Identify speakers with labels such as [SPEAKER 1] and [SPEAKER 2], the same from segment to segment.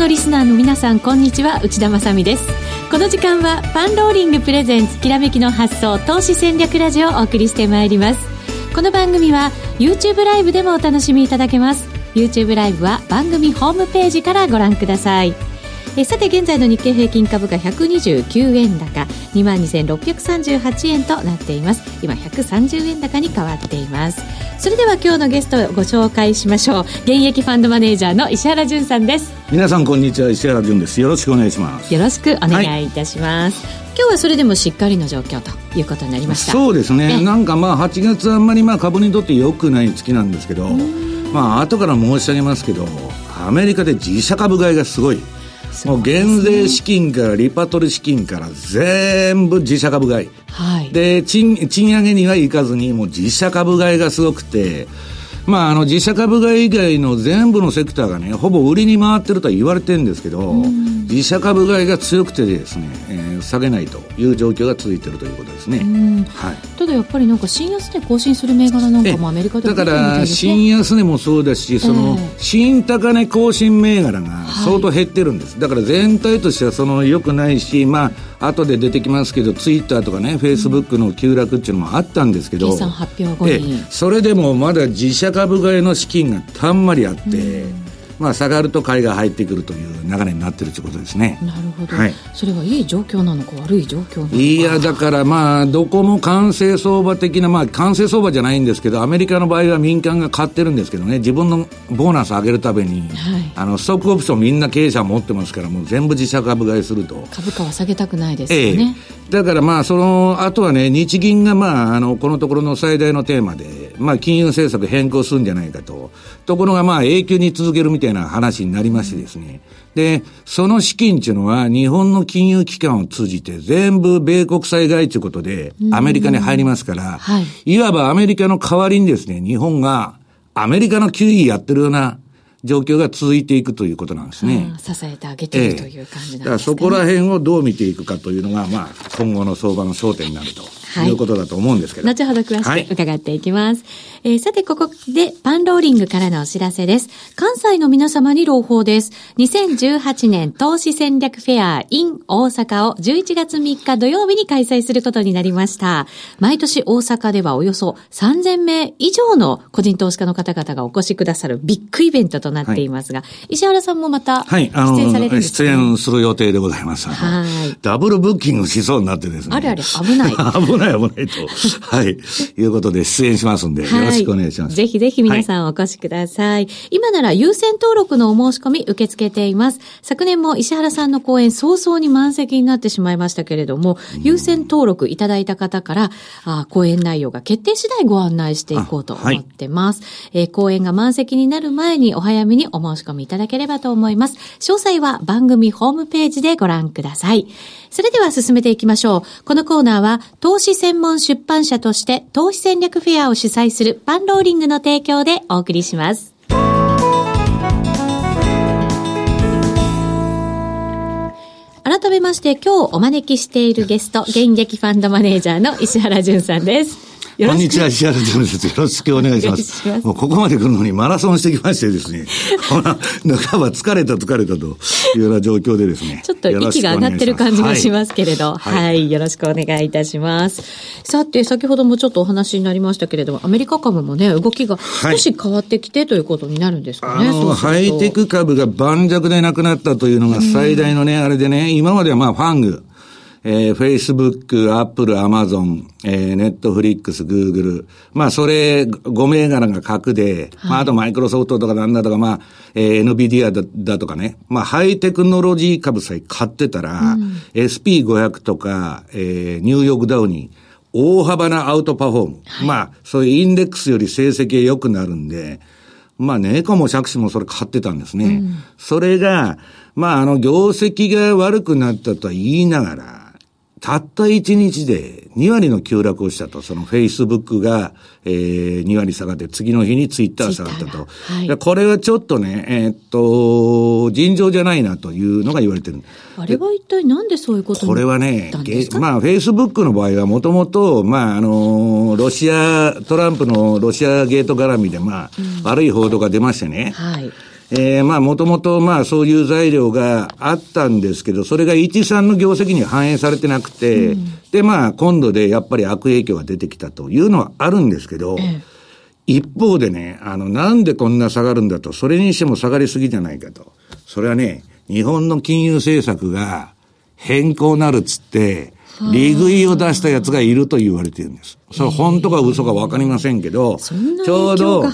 [SPEAKER 1] のリスナーの皆さんこんにちは。内田まさです。この時間はパンローリングプレゼンツきらめきの発想投資戦略ラジオをお送りしてまいります。この番組は YouTube ライブでもお楽しみいただけます。YouTube ライブは番組ホームページからご覧ください。えさて現在の日経平均株価129円高2万2638円となっています。今130円高に変わっています。それでは今日のゲストをご紹介しましょう。現役ファンドマネージャーの石原潤さんです。
[SPEAKER 2] 皆さんこんにちは石原潤です。よろしくお願いします。
[SPEAKER 1] よろしくお願いいたします、はい、今日はそれでもしっかりの状況ということになりました。
[SPEAKER 2] そうですね。なんかまあ8月あんまりまあ株にとって良くない月なんですけどまあ後から申し上げますけどアメリカで自社株買いがすごいもう減税資金からリパトル資金から全部自社株買い。はい。で、賃、賃上げにはいかずに、もう自社株買いがすごくて、まあ、あの、自社株買い以外の全部のセクターがね、ほぼ売りに回ってるとは言われてるんですけど、自社株買いが強くてですね、えー、下げないという状況が続いているということですね。
[SPEAKER 1] はい。ただやっぱりなんか新安値更新する銘柄なんかもアメリカで
[SPEAKER 2] は、ね、だから新安値もそうだし、その、新高値更新銘柄が相当減ってるんです。はい、だから全体としてはその良くないし、まあ、後で出てきますけどツイッターとかねフェイスブックの急落っていうのもあったんですけど、
[SPEAKER 1] 決算発表後に。
[SPEAKER 2] それでもまだ自社株買いの資金がたんまりあって、まあ、下がると買いが入ってくるという流れになってるということですね。
[SPEAKER 1] なるほど、はい、それはいい状況なのか悪い状況なのか。
[SPEAKER 2] いやだからまあどこも完成相場的なまあ完成相場じゃないんですけどアメリカの場合は民間が買ってるんですけどね。自分のボーナス上げるために、はい、あのストックオプションみんな経営者持ってますからもう全部自社株買いすると。
[SPEAKER 1] 株価は下げたくないですよね、
[SPEAKER 2] ええ、だからまあそのあとはね日銀がまああのこのところの最大のテーマでまあ金融政策変更するんじゃないかと。ところがまあ永久に続けるみたいな話になりりましてですね。で、その資金っていうのは日本の金融機関を通じて全部米国債買いということでアメリカに入りますから、はい、いわばアメリカの代わりにですね、日本がアメリカの QE やってるような状況が続いていくということなんですね。
[SPEAKER 1] 支えてあげているという感じなんですね。だから
[SPEAKER 2] そこら辺をどう見ていくかというのが、まあ、今後の相場の焦点になると。はい、いうことだと思うんですけど。
[SPEAKER 1] 後ほど詳しく伺っていきます。はい、えー、さて、ここでパンローリングからのお知らせです。関西の皆様に朗報です。2018年投資戦略フェア in 大阪を11月3日土曜日に開催することになりました。毎年大阪ではおよそ3000名以上の個人投資家の方々がお越しくださるビッグイベントとなっていますが、はい、石原さんもまた出演されるんです
[SPEAKER 2] か、ね、出演する予定でございます。はい。ダブルブッキングしそうになってですね。
[SPEAKER 1] あれあれ、危ない。
[SPEAKER 2] 危ない危ないと。はい。いうことで出演しますんで、よろしくお願いします。
[SPEAKER 1] ぜひぜひ皆さんお越しください。はい、今なら優先登録のお申し込み受け付けています。昨年も石原さんの講演早々に満席になってしまいましたけれども、優先登録いただいた方から、あ講演内容が決定次第ご案内していこうと思ってます。はい、えー、講演が満席になる前にお早めにお申し込みいただければと思います。詳細は番組ホームページでご覧ください。それでは進めていきましょう。このコーナーは、投資専門出版社として、投資戦略フェアを主催するパンローリングの提供でお送りします。改めまして、今日お招きしているゲスト、現役ファンドマネージャーの石原淳さんです。
[SPEAKER 2] こんにちは、石原潤です。よろしくお願いします。ますもうここまで来るのにマラソンしてきましてですね。ほら、半ば疲れた疲れたというような状況でですね。
[SPEAKER 1] ちょっと息が上がってる感じがしますけれど、はい、はい、よろしくお願いいたします。さて、先ほどもちょっとお話になりましたけれども、アメリカ株もね、動きが少し変わってきてということになるんですかね。
[SPEAKER 2] あの、ハイテク株が盤石でなくなったというのが最大のね、あれでね、今まではまあファング、えー、Facebook、Apple、Amazon、えー、Netflix、Google。まあ、それ、5銘柄が核で、はい、まあ、あとマイクロソフトとかなんだとか、まあ、えー、NVIDIA だだとかね。まあ、ハイテクノロジー株さえ買ってたら、うん、SP500 とか、えー、ニューヨークダウに、大幅なアウトパフォーム。はい、まあ、そういうインデックスより成績が良くなるんで、まあ、猫も借子もそれ買ってたんですね。うん、それが、まあ、あの、業績が悪くなったとは言いながら、たった1日で2割の急落をしたと、そのフェイスブックが、えー、2割下がって、次の日にツイッター下がったと。はい、これはちょっとね、えー、っと、尋常じゃないなというのが言われてる。
[SPEAKER 1] あれは一体なんでそういうこと
[SPEAKER 2] これはね、まあ、フェイスブックの場合はもともと、まあ、あの、ロシア、トランプのロシアゲート絡みで、まあ、うん、悪い報道が出ましてね。はい。えー、まあ、もともと、まあ、そういう材料があったんですけど、それが一産の業績に反映されてなくて、うん、で、まあ、今度でやっぱり悪影響が出てきたというのはあるんですけど、ええ、一方でね、あの、なんでこんな下がるんだと、それにしても下がりすぎじゃないかと。それはね、日本の金融政策が変更なるっつって、利食いを出したやつがいると言われてるんです。それ本当か嘘かわかりませんけど、ちょうど、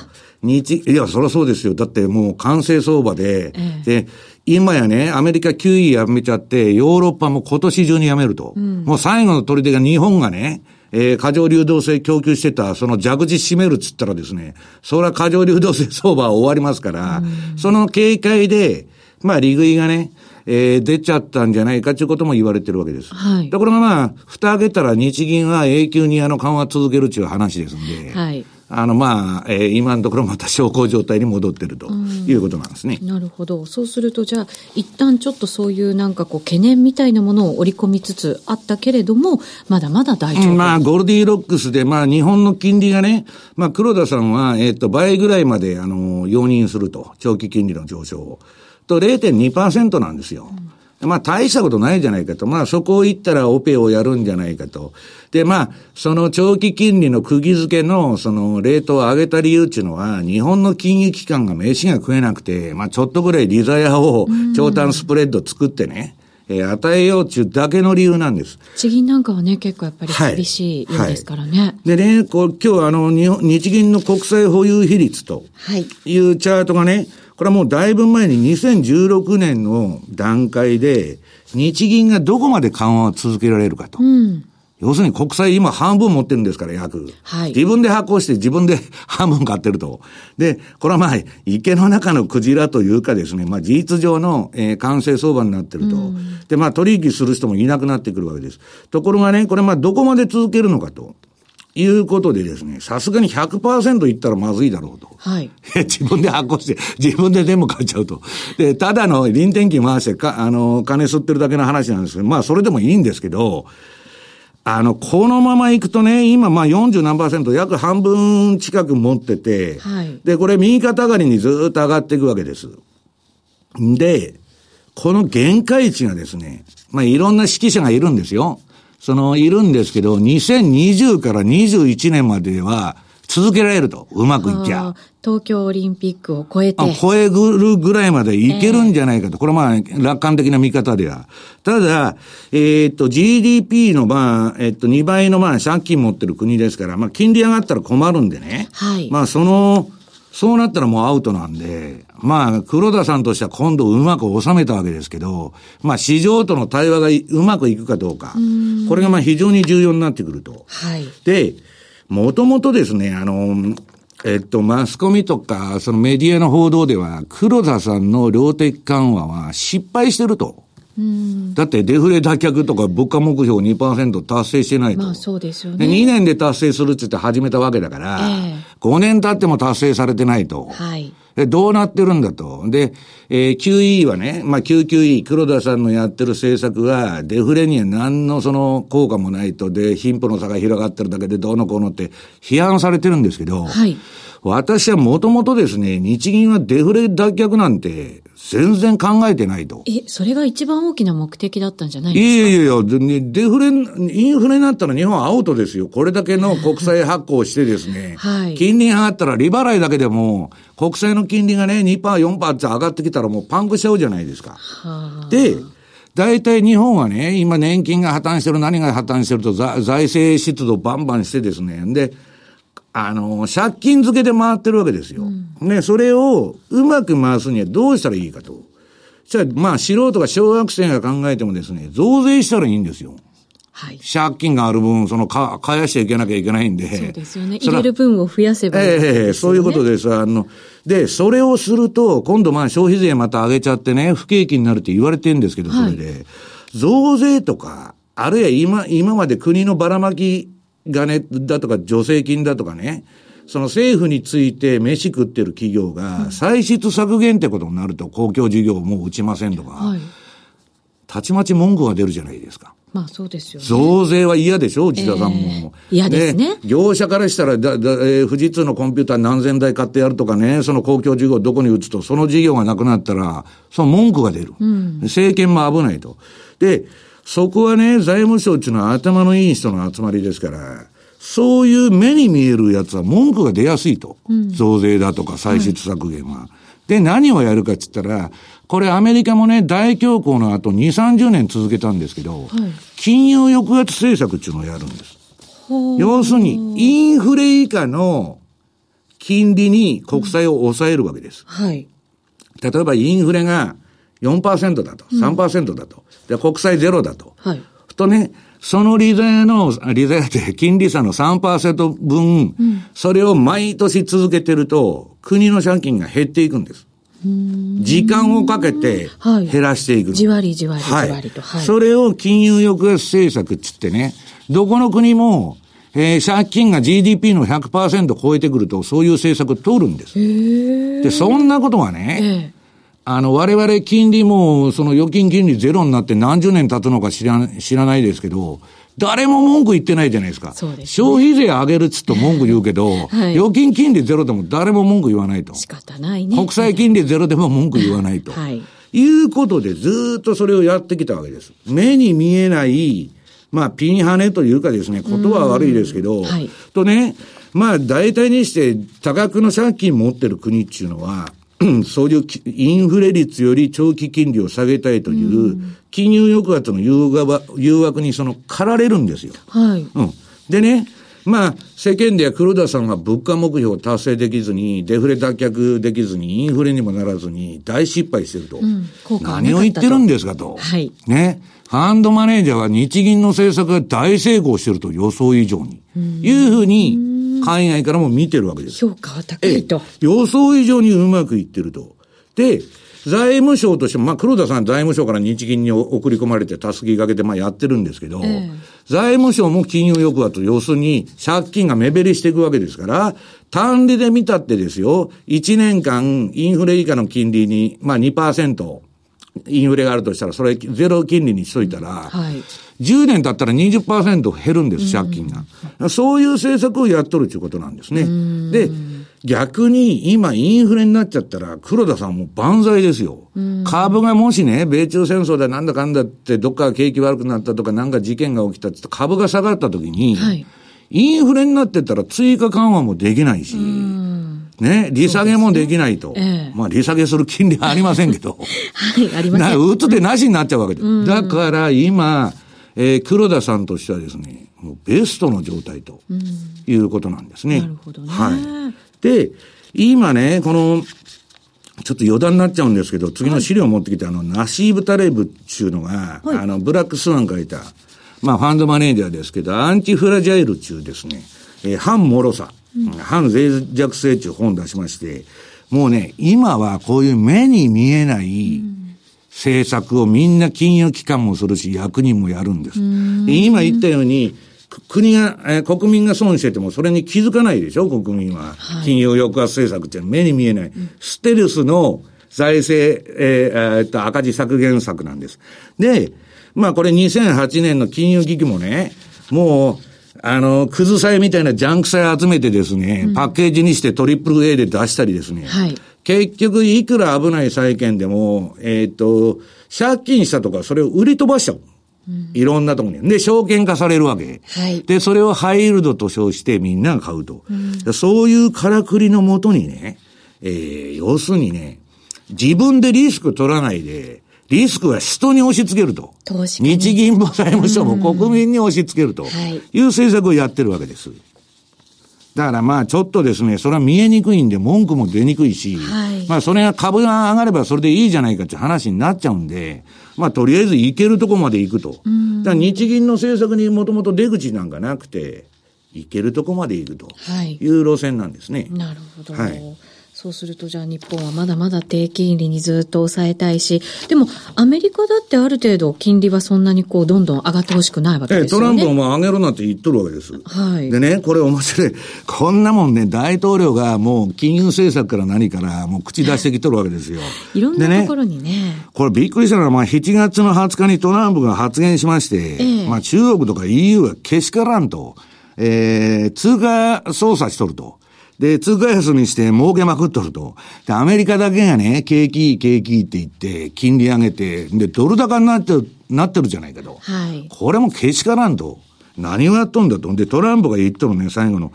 [SPEAKER 2] 日、いや、そりゃそうですよ。だってもう完成相場で、ええ、で、今やね、アメリカ9位やめちゃって、ヨーロッパも今年中にやめると。うん、もう最後の取り手が日本がね、えー、過剰流動性供給してた、その蛇口閉めるっつったらですね、それは過剰流動性相場は終わりますから、うん、その警戒で、まあ、利食いがね、えー、出ちゃったんじゃないかということも言われてるわけです。はい。ところがまあ、蓋開けたら日銀は永久にあの緩和続けるという話ですんで、はい。あの、まあ、えー、今のところまた小康状態に戻ってるということなんですね。
[SPEAKER 1] なるほど。そうすると、じゃあ、一旦ちょっとそういうなんかこう、懸念みたいなものを織り込みつつあったけれども、まだまだ大丈夫、
[SPEAKER 2] まあ、ゴールディーロックスで、まあ、日本の金利がね、まあ、黒田さんは、えっ、ー、と、倍ぐらいまで、あの、容認すると。長期金利の上昇を。と、0.2%なんですよ。うんまあ大したことないじゃないかと。まあそこを言ったらオペをやるんじゃないかと。で、まあ、その長期金利の釘付けのそのレートを上げた理由っていうのは、日本の金融機関が飯が食えなくて、まあちょっとぐらいリザヤを長短スプレッド作ってね、えー、与えようっていうだけの理由なんです。
[SPEAKER 1] 地銀なんかはね、結構やっぱり厳しいようですからね。はいは
[SPEAKER 2] い、でね、こう今日あの日、日銀の国際保有比率というチャートがね、これはもうだいぶ前に2016年の段階で、日銀がどこまで緩和を続けられるかと。うん要するに国債今半分持ってるんですから、約。はい。自分で発行して自分で半分買ってると。で、これはまあ、池の中のクジラというかですね、まあ事実上の、えー、完成相場になってると。で、まあ取引する人もいなくなってくるわけです。ところがね、これまあどこまで続けるのかと。いうことでですね、さすがに100%いったらまずいだろうと。はい。自分で発行して、自分で全部買っちゃうと。で、ただの臨転機回してか、あの、金吸ってるだけの話なんですけど、まあそれでもいいんですけど、あの、このままいくとね、今まあ40何パーセント、約半分近く持ってて、はい。で、これ右肩上がりにずっと上がっていくわけです。で、この限界値がですね、まあいろんな指揮者がいるんですよ。その、いるんですけど、2020から21年までは、続けられると、うまくいっちゃう。
[SPEAKER 1] 東京オリンピックを超えて。
[SPEAKER 2] 超えるぐらいまでいけるんじゃないかと。えー、これはまあ、楽観的な見方では。ただ、えー、っと、GDP のまあ、えー、っと、2倍のまあ、借金持ってる国ですから、まあ、金利上がったら困るんでね。はい。まあ、その、そうなったらもうアウトなんで、まあ、黒田さんとしては今度うまく収めたわけですけど、まあ、市場との対話がうまくいくかどうか。うこれがまあ非常に重要になってくると。はい。で、もともとですね、あの、えっと、マスコミとか、そのメディアの報道では、黒田さんの量的緩和は失敗してると。だってデフレ脱却とか物価目標2%達成してないと。
[SPEAKER 1] まあそうですよね。
[SPEAKER 2] 2年で達成するって言って始めたわけだから、えー、5年経っても達成されてないと。はい。どうなってるんだと。で、えー、QE はね、まあ QQE、黒田さんのやってる政策は、デフレには何のその効果もないと、で、貧富の差が広がってるだけでどうのこうのって批判されてるんですけど、はい。私はもともとですね、日銀はデフレ脱却なんて全然考えてないと。
[SPEAKER 1] え、それが一番大きな目的だったんじゃないですか？
[SPEAKER 2] いやいやいや、デフレ、インフレになったら日本はアウトですよ。これだけの国債発行してですね、はい、金利上がったら利払いだけでも、国債の金利がね、2%、4%って上がってきたらもうパンクしちゃうじゃないですか。で、大体日本はね、今年金が破綻してる、何が破綻してると財政出動バンバンしてですね、で、あの、借金付けで回ってるわけですよ。うん、ね、それをうまく回すにはどうしたらいいかと。じゃあ、まあ、素人が小学生が考えてもですね、増税したらいいんですよ。はい。借金がある分、その、か、返していけなきゃいけないんで。
[SPEAKER 1] そうですよね。入れる分を増やせばいい、
[SPEAKER 2] ね、ええそういうことです。あの、で、それをすると、今度まあ消費税また上げちゃってね、不景気になるって言われてるんですけど、それで、はい、増税とか、あるいは今、今まで国のばらまき金だとか助成金だとかね、その政府について飯食ってる企業が、歳出削減ってことになると、公共事業もう打ちませんとか、はい、たちまち文句が出るじゃないですか。
[SPEAKER 1] まあそうですよね。
[SPEAKER 2] 増税は嫌でしょ？内田さんも。
[SPEAKER 1] えー嫌ですね
[SPEAKER 2] 業者からしたらだだ、えー富士通のコンピューター何千台買ってやるとかね、その公共事業どこに打つと、その事業がなくなったら、その文句が出る。政権も危ないと。で、そこはね、財務省っていうのは頭のいい人の集まりですから、そういう目に見えるやつは文句が出やすいと。増税だとか歳出削減は。で、何をやるかって言ったら、これアメリカもね、大恐慌の後2、30年続けたんですけど、金融抑圧政策っていうのをやるんです。要するに、インフレ以下の金利に国債を抑えるわけです。
[SPEAKER 1] はい。
[SPEAKER 2] 例えばインフレが4%だと、3%だと、で、国債ゼロだと。
[SPEAKER 1] はい。
[SPEAKER 2] とね、その利税の、あ利税って金利差の3%分、それを毎年続けてると、国の借金が減っていくんです。時間をかけて
[SPEAKER 1] はい
[SPEAKER 2] 減らしていくの。
[SPEAKER 1] じわりじわりじ
[SPEAKER 2] はい。
[SPEAKER 1] わりと。はい。
[SPEAKER 2] それを金融抑圧政策っつってね、どこの国も、えー借金が GDP の100%超えてくると、そういう政策取るんです。で、そんなことがね、
[SPEAKER 1] ええ。
[SPEAKER 2] あの、我々金利も、その預金金利ゼロになって何十年経つのか知ら知らないですけど、誰も文句言ってないじゃないですか。
[SPEAKER 1] すね
[SPEAKER 2] 消費税上げるっつって文句言うけど、
[SPEAKER 1] はい
[SPEAKER 2] 預金金利ゼロでも誰も文句言わないと。
[SPEAKER 1] 仕方ないね。
[SPEAKER 2] 国債金利ゼロでも文句言わないと。
[SPEAKER 1] はい
[SPEAKER 2] いうことでずーっとそれをやってきたわけです。目に見えない、まあ、ピンハネというかですね、ことは悪いですけど、
[SPEAKER 1] はい
[SPEAKER 2] とね、まあ、大体にして多額の借金持ってる国っていうのは、そういうきインフレ率より長期金利を下げたいという、金融抑圧の誘惑にその、駆られるんですよ。
[SPEAKER 1] はい。
[SPEAKER 2] うん。でね、まあ、世間では黒田さんは物価目標を達成できずに、デフレ脱却できずに、インフレにもならずに、大失敗してると。
[SPEAKER 1] ん効果がなかったと
[SPEAKER 2] 何を言ってるんですかと。
[SPEAKER 1] はい
[SPEAKER 2] ね。ファンドマネージャーは日銀の政策が大成功してると予想以上に。いうふうに、海外からも見てるわけです。
[SPEAKER 1] 評価は高いと。
[SPEAKER 2] 予想以上にうまくいってると。で、財務省としても、まあ、黒田さん財務省から日銀に送り込まれて、たすきかけて、まあ、やってるんですけど、
[SPEAKER 1] え
[SPEAKER 2] 財務省も金融抑圧、要するに、借金が目減りしていくわけですから、単利で見たってですよ、1年間、インフレ以下の金利に、まあ、2%、インフレがあるとしたら、それゼロ金利にしといたら、
[SPEAKER 1] はい。
[SPEAKER 2] 10年経ったら20%減るんです、借金が。そういう政策をやっとるということなんですね。で、逆に今インフレになっちゃったら黒田さんも万歳ですよ。株がもしね、米中戦争でなんだかんだってどっか景気悪くなったとかなんか事件が起きたって株が下がった時に、
[SPEAKER 1] はい
[SPEAKER 2] インフレになってったら追加緩和もできないし、ね、利下げもできないと。
[SPEAKER 1] ええ
[SPEAKER 2] まあ利下げする金利はありませんけど。
[SPEAKER 1] はい、ありませ。
[SPEAKER 2] なん打つ手なしになっちゃうわけです。だから今、えー黒田さんとしてはですね、もうベストの状態ということなんですね。
[SPEAKER 1] なるほどね
[SPEAKER 2] はい。で、今ね、この、ちょっと余談になっちゃうんですけど、次の資料を持ってきて、あの、ナシーブ・タレブっていうのが、
[SPEAKER 1] はい
[SPEAKER 2] あの、ブラックスワン書いた、まあ、ファンドマネージャーですけど、アンチフラジャイルっていうですね、えー反脆さ、反脆弱性っていう本を出しまして、もうね、今はこういう目に見えない、政策をみんな金融機関もするし、役人もやるんです。で今言ったように、く国が、えー国民が損しててもそれに気づかないでしょ、国民は。金融抑圧政策って目に見えない。ステルスの財政、えーえーっと、赤字削減策なんです。で、まあこれ2008年の金融危機もね、もう、あの、くず債みたいなジャンク債集めてですね、パッケージにしてトリプル A で出したりですね。
[SPEAKER 1] はい
[SPEAKER 2] 結局、いくら危ない債券でも、えっ、と、借金したとか、それを売り飛ばしちゃう。いろんなところに。で、証券化されるわけ。
[SPEAKER 1] はい
[SPEAKER 2] で、それをハイールドと称してみんなが買うと。でそういうからくりのもとにね、えー要するにね、自分でリスク取らないで、リスクは人に押し付けると。日銀も財務省も国民に押し付けると。
[SPEAKER 1] はい
[SPEAKER 2] いう政策をやってるわけです。だからまあちょっとですね、それは見えにくいんで文句も出にくいし、
[SPEAKER 1] はい
[SPEAKER 2] まあそれが株が上がればそれでいいじゃないかっていう話になっちゃうんで、まあとりあえず行けるとこまで行くと。だ日銀の政策にもともと出口なんかなくて、行けるとこまで行くと
[SPEAKER 1] はい
[SPEAKER 2] いう路線なんですね。
[SPEAKER 1] なるほど。
[SPEAKER 2] はい
[SPEAKER 1] そうすると、じゃあ日本はまだまだ低金利にずっと抑えたいし、でもアメリカだってある程度金利はそんなにこうどんどん上がってほしくないわけですよね。
[SPEAKER 2] トランプも上げるなって言っとるわけです。
[SPEAKER 1] はい。
[SPEAKER 2] でね、これ面白い。こんなもんね、大統領がもう金融政策から何からもう口出してきとるわけですよ。
[SPEAKER 1] いろんなところにね。
[SPEAKER 2] これびっくりしたのは、まあ、7月の20日にトランプが発言しまして、
[SPEAKER 1] ええ
[SPEAKER 2] まあ、中国とか EU はけしからんと、えー、通貨操作しとると。で、通貨安にして儲けまくっとると。で、アメリカだけがね、景気いい景気いいって言って、金利上げて、で、ドル高になってる、なってるじゃないかと。
[SPEAKER 1] はい。
[SPEAKER 2] これもけしからんと。何をやっとんだと。で、トランプが言っとるね、最後の。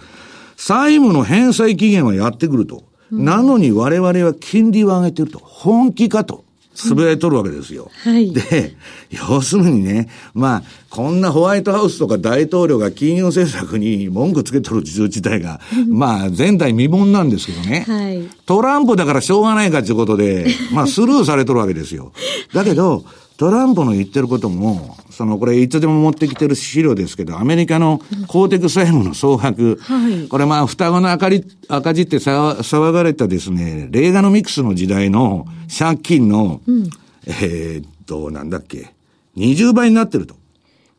[SPEAKER 2] 債務の返済期限はやってくると。なのに我々は金利を上げてると。本気かと。つぶやいとるわけですよ。
[SPEAKER 1] はい
[SPEAKER 2] で、要するにね、まあ、こんなホワイトハウスとか大統領が金融政策に文句つけとる自体が、まあ、前代未聞なんですけどね。
[SPEAKER 1] はい。
[SPEAKER 2] トランプだからしょうがないかということで、まあスルーされとるわけですよ。だけど、トランプの言ってることも、その、これいつでも持ってきてる資料ですけど、アメリカの公的債務の総額、
[SPEAKER 1] はい
[SPEAKER 2] これまあ双子の赤り赤字って騒騒がれたですね、レーガノミクスの時代の借金の、えーっと、なんだっけ、20倍になってると。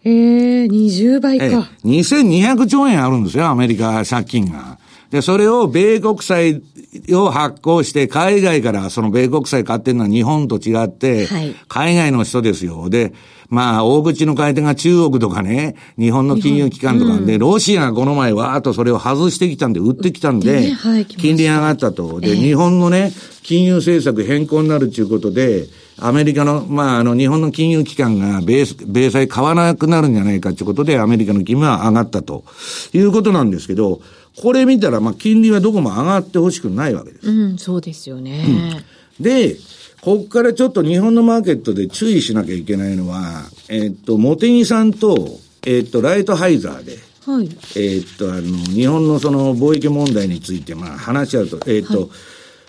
[SPEAKER 1] えー、20倍
[SPEAKER 2] ええ
[SPEAKER 1] か。
[SPEAKER 2] 2200兆円あるんですよ、アメリカ借金が。で、それを米国債を発行して、海外からその米国債買ってるのは日本と違って、
[SPEAKER 1] はい。
[SPEAKER 2] 海外の人ですよ。で、まあ、大口の買い手が中国とかね、日本の金融機関とか。で、ロシアがこの前わーっとそれを外してきたんで、売ってきたんで、金利上がったと。で、日本のね、金融政策変更になるということで、アメリカの、まあ、あの、日本の金融機関が米、米債買わなくなるんじゃないかということで、アメリカの金利は上がったということなんですけど、これ見たら、まあ、金利はどこも上がってほしくないわけです。
[SPEAKER 1] うん、そうですよね。
[SPEAKER 2] で、ここからちょっと日本のマーケットで注意しなきゃいけないのは、えっと、モテギさんと、えっと、ライトハイザーで、
[SPEAKER 1] はい。
[SPEAKER 2] えーっと、あの、日本のその貿易問題について、まあ、話し合うと、えーっと、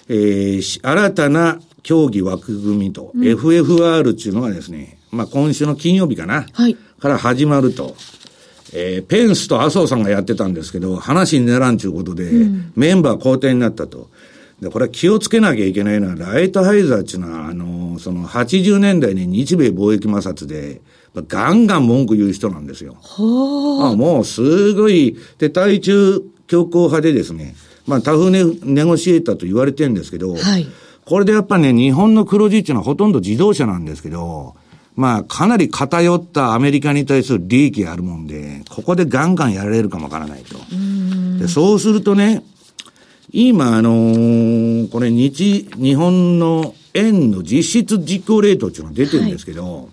[SPEAKER 2] えーし新たな協議枠組みと、FFR っていうのがですね、まあ、今週の金曜日かな。
[SPEAKER 1] はい
[SPEAKER 2] から始まると。えーペンスと麻生さんがやってたんですけど、話にならんちゅうことで、メンバー交代になったと。で、これは気をつけなきゃいけないのは、ライトハイザーっていうのは、あの、その80年代に日米貿易摩擦で、まあガンガン文句言う人なんですよ。
[SPEAKER 1] は
[SPEAKER 2] あもうすごい、で、対中強硬派でですね、まあタフネネゴシエーターと言われてるんですけど、
[SPEAKER 1] はい
[SPEAKER 2] これでやっぱね、日本の黒字っていうのはほとんど自動車なんですけど、まあかなり偏ったアメリカに対する利益があるもんで、ここでガンガンやられるかもわからないと。でそうするとね、今あのーこれ日、日本の円の実質実行レートっていうのが出てるんですけど、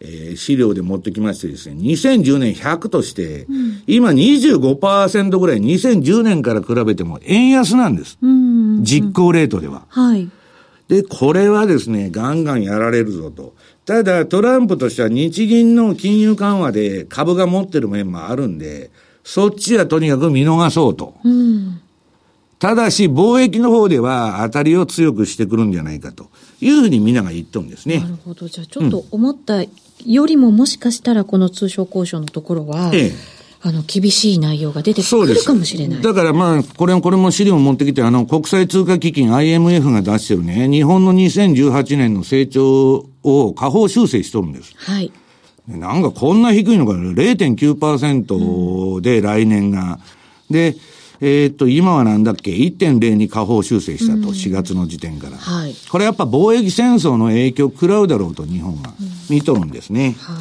[SPEAKER 2] えー資料で持ってきましてですね、2010年100として、今25%ぐらい2010年から比べても円安なんです。
[SPEAKER 1] うん。
[SPEAKER 2] 実行レートでは。
[SPEAKER 1] はい。
[SPEAKER 2] で、これはですね、ガンガンやられるぞと。ただ、トランプとしては日銀の金融緩和で株が持ってる面もあるんで、そっちはとにかく見逃そうと。
[SPEAKER 1] うん。
[SPEAKER 2] ただし、貿易の方では当たりを強くしてくるんじゃないかというふうに皆が言っとるんですね
[SPEAKER 1] な。るほど。じゃあ、ちょっと思ったよりも、もしかしたらこの通商交渉のところは、
[SPEAKER 2] ええ
[SPEAKER 1] あの、厳しい内容が出てく。るかもしれない。
[SPEAKER 2] だからまあ、これ、これも資料を持ってきて、あの、国際通貨基金 IMF が出してるね、日本の2018年の成長を下方修正しとるんです。
[SPEAKER 1] はい。
[SPEAKER 2] なんかこんな低いのか、0.9%で来年が。で、えーっと、今はなんだっけ、1.0に下方修正したと、4月の時点から。
[SPEAKER 1] はい。
[SPEAKER 2] これやっぱ貿易戦争の影響を食らうだろうと日本は見とるんですね。
[SPEAKER 1] は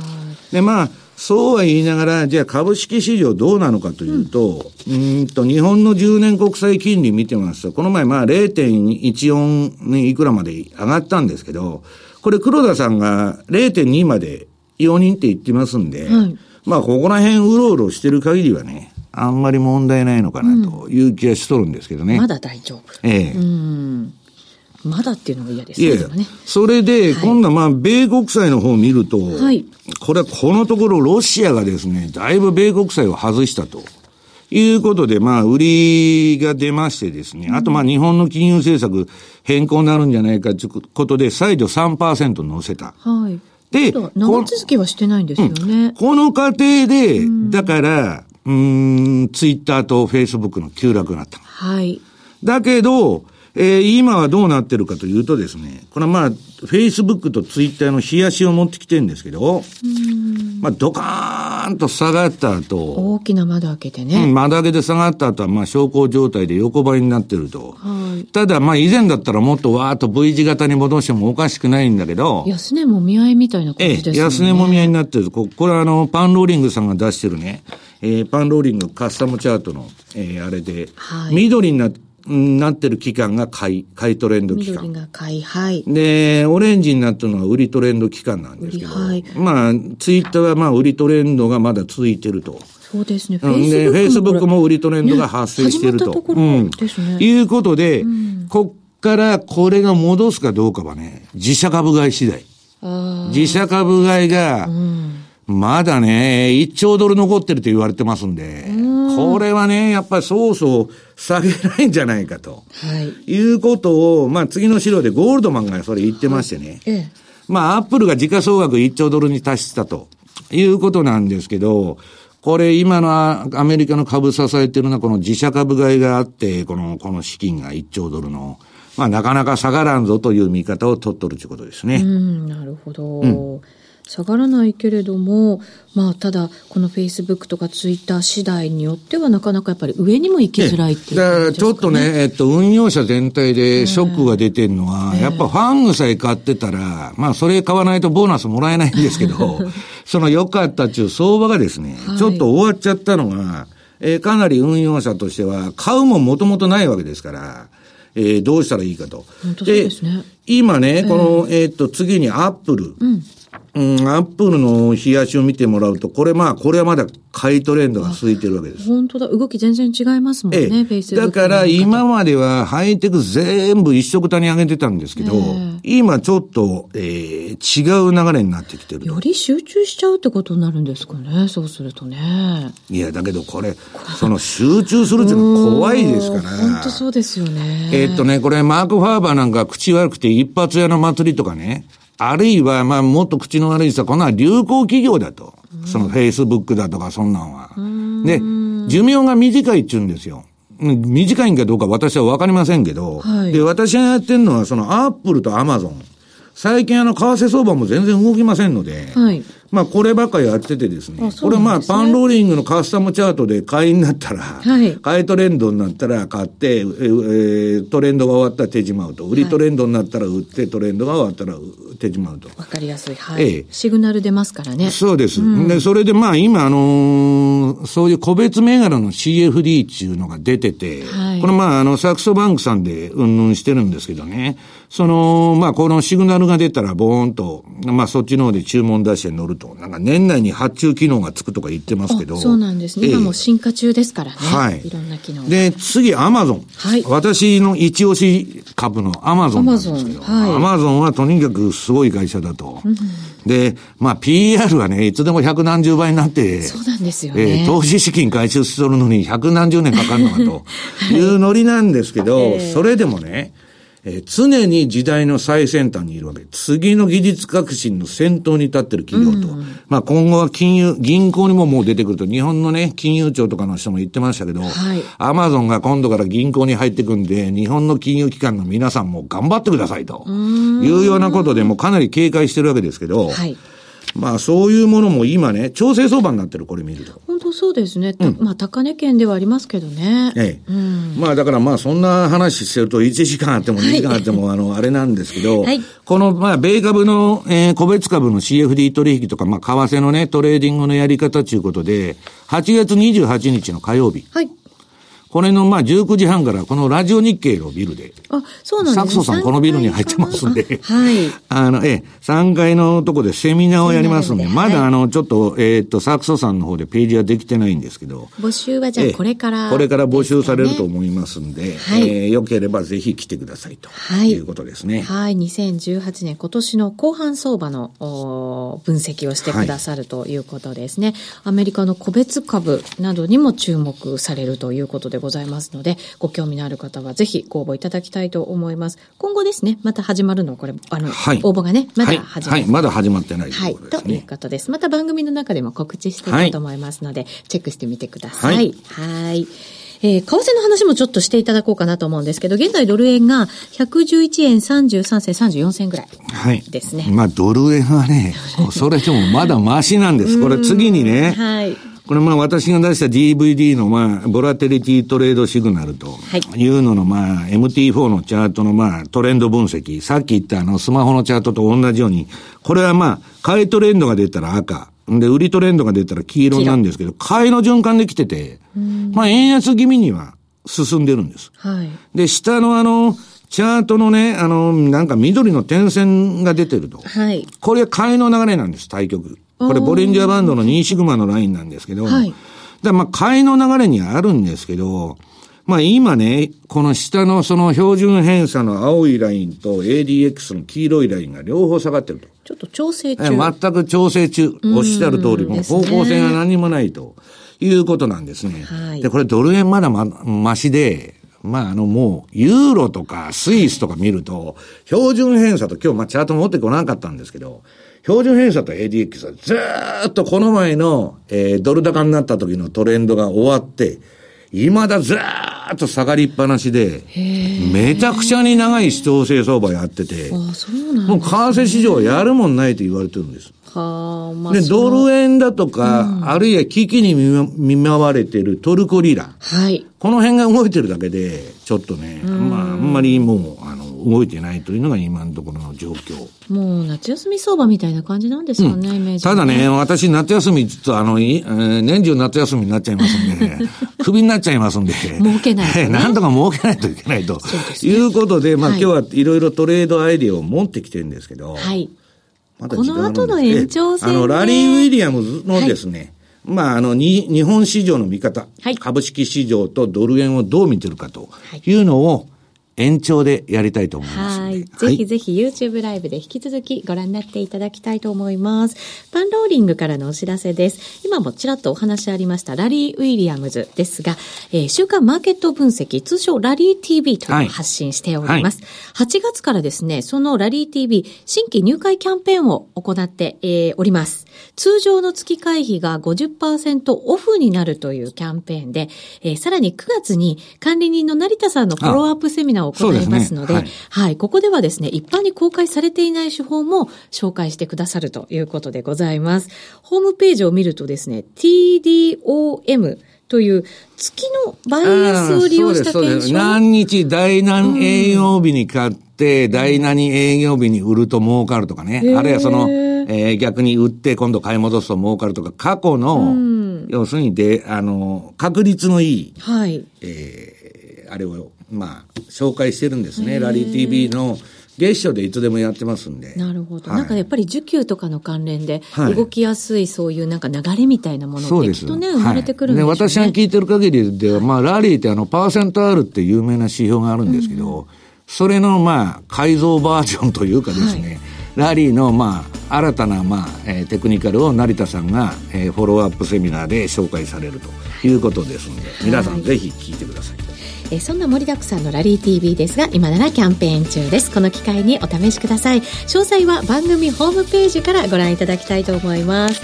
[SPEAKER 1] い。
[SPEAKER 2] で、まあ、そうは言いながら、じゃあ株式市場どうなのかというと、うーんと、日本の10年国債金利見てますと、この前まあ0.14にいくらまで上がったんですけど、これ黒田さんが0.2まで容認って言ってますんで、
[SPEAKER 1] はい
[SPEAKER 2] まあ、ここら辺うろうろしてる限りはね、あんまり問題ないのかなという気がしとるんですけどね。
[SPEAKER 1] まだ大丈夫。
[SPEAKER 2] ええ
[SPEAKER 1] うん。まだっていうのが嫌ですね。
[SPEAKER 2] いや
[SPEAKER 1] ね。
[SPEAKER 2] それで、今度はまあ、米国債の方を見ると、
[SPEAKER 1] はい
[SPEAKER 2] これはこのところロシアがですね、だいぶ米国債を外したと。いうことで、まあ、売りが出ましてですね、あとまあ、日本の金融政策変更になるんじゃないかということで、再度3%乗せた。
[SPEAKER 1] はい。
[SPEAKER 2] で、
[SPEAKER 1] 長続きはしてないんですよね。
[SPEAKER 2] この過程で、だから、うーん、ツイッターとフェイスブックの急落になった。
[SPEAKER 1] はい。
[SPEAKER 2] だけど、えー、今はどうなってるかというとですね、これはまあ、Facebook と Twitter の冷やしを持ってきてるんですけど、まあ、ドカーンと下がった後、
[SPEAKER 1] 大きな窓開けてね。
[SPEAKER 2] うん、窓開けで下がった後は、まあ、昇降状態で横ばいになってると。はい、ただ、まあ、以前だったらもっとわーっと V 字型に戻してもおかしくないんだけど、
[SPEAKER 1] 安値もみ合いみたいな感じですね。ええ、安
[SPEAKER 2] 値もみ合いになってる。ここれはあの、パンローリングさんが出してるね、えー、パンローリングカスタムチャートの、えー、あれで、はい、緑になって、なってる期間が買い、買いトレンド期間。
[SPEAKER 1] 緑が買い、はい。
[SPEAKER 2] で、オレンジになってるのは売りトレンド期間なんですけど、はい、まあ、ツイッターはまあ、売りトレンドがまだ続いてると。
[SPEAKER 1] そうですね。
[SPEAKER 2] フェイスブックも売りトレンドが発生してると。ね、
[SPEAKER 1] とうん。
[SPEAKER 2] いうことで、うん、こっからこれが戻すかどうかはね、自社株買い次第。自社株買いが、うんまだね、1兆ドル残ってると言われてますんで、これはね、やっぱりそうそう下げないんじゃないかと。はい。いうことを、まあ次の資料でゴールドマンがそれ言ってましてね。はい、ええ、まあアップルが時価総額1兆ドルに達したということなんですけど、これ今のアメリカの株支えてるのはこの自社株買いがあって、この、この資金が1兆ドルの。まあなかなか下がらんぞという見方を取っとるということですね。う
[SPEAKER 1] ん、なるほど。うん下がらないけれども、まあ、ただ、このフェイスブックとかツイッター次第によっては、なかなかやっぱり上にも行きづらいっていう、ね、
[SPEAKER 2] だからちょっとね、えっと、運用者全体でショックが出てるのは、えー、やっぱファングさえ買ってたら、まあ、それ買わないとボーナスもらえないんですけど、その良かったっていう相場がですね、はい、ちょっと終わっちゃったのが、えー、かなり運用者としては、買うももともとないわけですから、えー、どうしたらいいかと。
[SPEAKER 1] ですね。
[SPEAKER 2] 今ね、この、えー、っと、次にアップル。うんうん、アップルの冷やしを見てもらうと、これまあ、これはまだ買いトレンドが続いてるわけです。
[SPEAKER 1] 本当だ。動き全然違いますもんね、ええ、フェイス
[SPEAKER 2] だから今まではハイテク全部一色単に上げてたんですけど、えー、今ちょっと、えー、違う流れになってきてる。
[SPEAKER 1] より集中しちゃうってことになるんですかね、そうするとね。
[SPEAKER 2] いや、だけどこれ、その集中するっていうのは 怖いですから。
[SPEAKER 1] 本当そうですよね。
[SPEAKER 2] えー、っとね、これマーク・ファーバーなんか口悪くて一発屋の祭りとかね、あるいは、まあ、もっと口の悪い人は、こんな流行企業だと。そのフェイスブックだとか、そんなんは。で、寿命が短いって言うんですよ。短いんかどうか私はわかりませんけど、はい、で、私がやってるのは、そのアップルとアマゾン。最近あの、為替相場も全然動きませんので、はい、まあ、こればっかりやっててですね。すねこれまあ、パンローリングのカスタムチャートで買いになったら、はい、買いトレンドになったら買って、えー、トレンドが終わったら手じまうと。売りトレンドになったら売って、トレンドが終わったら手じまうと。
[SPEAKER 1] わかりやすい。はい。ええ、シグナル出ますからね。
[SPEAKER 2] そうです。うん、で、それでまあ、今、あのー、そういう個別銘柄の CFD っていうのが出てて、はい、これまあ、あの、サクソバンクさんでうんぬんしてるんですけどね。その、まあ、このシグナルが出たら、ボーンと、まあ、そっちの方で注文出して乗ると。なんか、年内に発注機能がつくとか言ってますけど。
[SPEAKER 1] そうなんですね。今も進化中ですからね。はい。いろんな機能。
[SPEAKER 2] で、次、アマゾン。はい。私の一押し株のアマゾンなんですけど。はい。アマゾンはとにかくすごい会社だと。うん、で、まあ、PR はね、いつでも百何十倍になって。
[SPEAKER 1] そうなんですよね。
[SPEAKER 2] えー、投資資金回収するのに百何十年かかるのかと いうノリなんですけど、はい、それでもね、えー、常に時代の最先端にいるわけ。次の技術革新の先頭に立ってる企業と。うん、まあ今後は金融、銀行にももう出てくると、日本のね、金融庁とかの人も言ってましたけど、アマゾンが今度から銀行に入ってくんで、日本の金融機関の皆さんも頑張ってくださいと。いうようなことでもかなり警戒してるわけですけど、はいまあそういうものも今ね、調整相場になってる、これ見ると。
[SPEAKER 1] 本当そうですね。うん、まあ高値圏ではありますけどね。え
[SPEAKER 2] え。うん、まあだからまあそんな話してると1時間あっても2時間あっても、あの、あれなんですけど、はい、このまあ米株の、えー、個別株の CFD 取引とか、まあ為替のね、トレーディングのやり方ということで、8月28日の火曜日。はい。これのまあ19時半からこのラジオ日経のビルで。
[SPEAKER 1] あ、そうなんです
[SPEAKER 2] ね。サクソさんこのビルに入ってますんで。はい。あの、ええ、3階のとこでセミナーをやりますんで、でまだあの、ちょっと、えー、っと、サクソさんの方でページはできてないんですけど。
[SPEAKER 1] 募集はじゃあこれから、
[SPEAKER 2] ね、これから募集されると思いますんで、はい、えー、よければぜひ来てくださいと。はい。いうことですね。
[SPEAKER 1] はい。2018年今年の後半相場のお分析をしてくださるということですね、はい。アメリカの個別株などにも注目されるということでございますので、ご興味のある方はぜひご応募いただきたいと思います。今後ですね、また始まるのこれ、あの、はい、応募がね、まだ始まって、はい、はい、
[SPEAKER 2] まだ始まってない
[SPEAKER 1] ということですね。はい、ということです。また番組の中でも告知していくと思いますので、チェックしてみてください。はい。はいえー、為替の話もちょっとしていただこうかなと思うんですけど、現在ドル円が111円33銭34銭ぐらいですね。
[SPEAKER 2] はい、まあドル円はね、それでもまだマシなんです。これ次にね、はい、これまあ私が出した DVD のまあ、ボラテリティトレードシグナルというののまあ、MT4 のチャートのまあ、トレンド分析。さっき言ったあのスマホのチャートと同じように、これはまあ、買いトレンドが出たら赤。で、売りトレンドが出たら黄色なんですけど、買いの循環できてて、まあ、円安気味には進んでるんです。はい。で、下のあの、チャートのね、あの、なんか緑の点線が出てると。はい。これ買いの流れなんです、対局。これボリンジャーバンドの2シグマのラインなんですけど、はい。だまあ、買いの流れにはあるんですけど、まあ今ね、この下のその標準偏差の青いラインと ADX の黄色いラインが両方下がってると。
[SPEAKER 1] ちょっと調整中。
[SPEAKER 2] 全く調整中。おっしゃる通り、もう方向性が何もないということなんですね。はい、で、これドル円まだま、ましで、まあ、あの、もう、ユーロとかスイスとか見ると、標準偏差と今日、まあ、チャート持ってこなかったんですけど、標準偏差と ADX はずーっとこの前の、えー、ドル高になった時のトレンドが終わって、未だずーっと下がりっぱなしで、めちゃくちゃに長い調整相場やってて、あね、もう為替市場はやるもんないと言われてるんです。はあ、まあ、で、ドル円だとか、うん、あるいは危機に見舞われてるトルコリラ。はい。この辺が動いてるだけで、ちょっとね、まあ、あんまりもう、あの、動いてないというのが今のところの状況。
[SPEAKER 1] もう夏休み相場みたいな感じなんですかね、うん、イメージ、
[SPEAKER 2] ただね、私夏休み、ちょっとあの、えー、年中夏休みになっちゃいますんで、クビになっちゃいますんで、
[SPEAKER 1] 儲けないと、ね、
[SPEAKER 2] なんとか儲けないといけないと。ね、いうことで、まあ、はい、今日はいろいろトレードアイディアを持ってきてるんですけど、はい。
[SPEAKER 1] まこの後の延長戦、
[SPEAKER 2] あの、ラリー・ウィリアムズのですね、はい、まあ、あの、に、日本市場の見方、はい、株式市場とドル円をどう見てるかというのを、延長でやりたいと思いますはい。
[SPEAKER 1] ぜひぜひ YouTube ライブで引き続きご覧になっていただきたいと思います。パンローリングからのお知らせです。今もちらっとお話ありましたラリー・ウィリアムズですが、えー、週間マーケット分析、通称ラリー TV というのを発信しております。はい、8月からですね、そのラリー TV 新規入会キャンペーンを行って、えー、おります。通常の月会費が50%オフになるというキャンペーンで、えー、さらに9月に管理人の成田さんのフォローアップセミナーを行いますので、でねはい、はい、ここではですね、一般に公開されていない手法も紹介してくださるということでございます。ホームページを見るとですね、TDOM という月のバイアスを利用した検証。
[SPEAKER 2] 何日第何営業日に買って、第何営業日に売ると儲かるとかね。あるいはその、えー、逆に売って今度買い戻すと儲かるとか、過去の、要するにで、あの、確率のいい、はい。えー、あれをまあ、紹介してるんですね。ラリー TV の月初でいつでもやってますんで。
[SPEAKER 1] なるほど。はい、なんかやっぱり需給とかの関連で、動きやすいそういうなんか流れみたいなものってきっとね、生まれてくるんでしょうね。
[SPEAKER 2] 私が聞いてる限りでは、まあ、ラリーってあの、パーセント R って有名な指標があるんですけど、うん、それのまあ、改造バージョンというかですね、はい、ラリーのまあ、新たなまあ、えー、テクニカルを成田さんが、えー、フォローアップセミナーで紹介されるということですので、皆さんぜひ聞いてください。
[SPEAKER 1] えそんな盛りだくさんのラリー TV ですが今ならキャンペーン中です。この機会にお試しください。詳細は番組ホームページからご覧いただきたいと思います。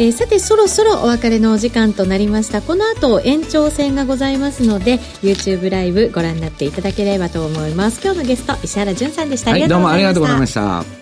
[SPEAKER 1] えー、さてそろそろお別れのお時間となりました。この後延長戦がございますので YouTube ライブご覧になっていただければと思います。今日のゲスト石原潤さんでした、はい、
[SPEAKER 2] どうもありがとうございました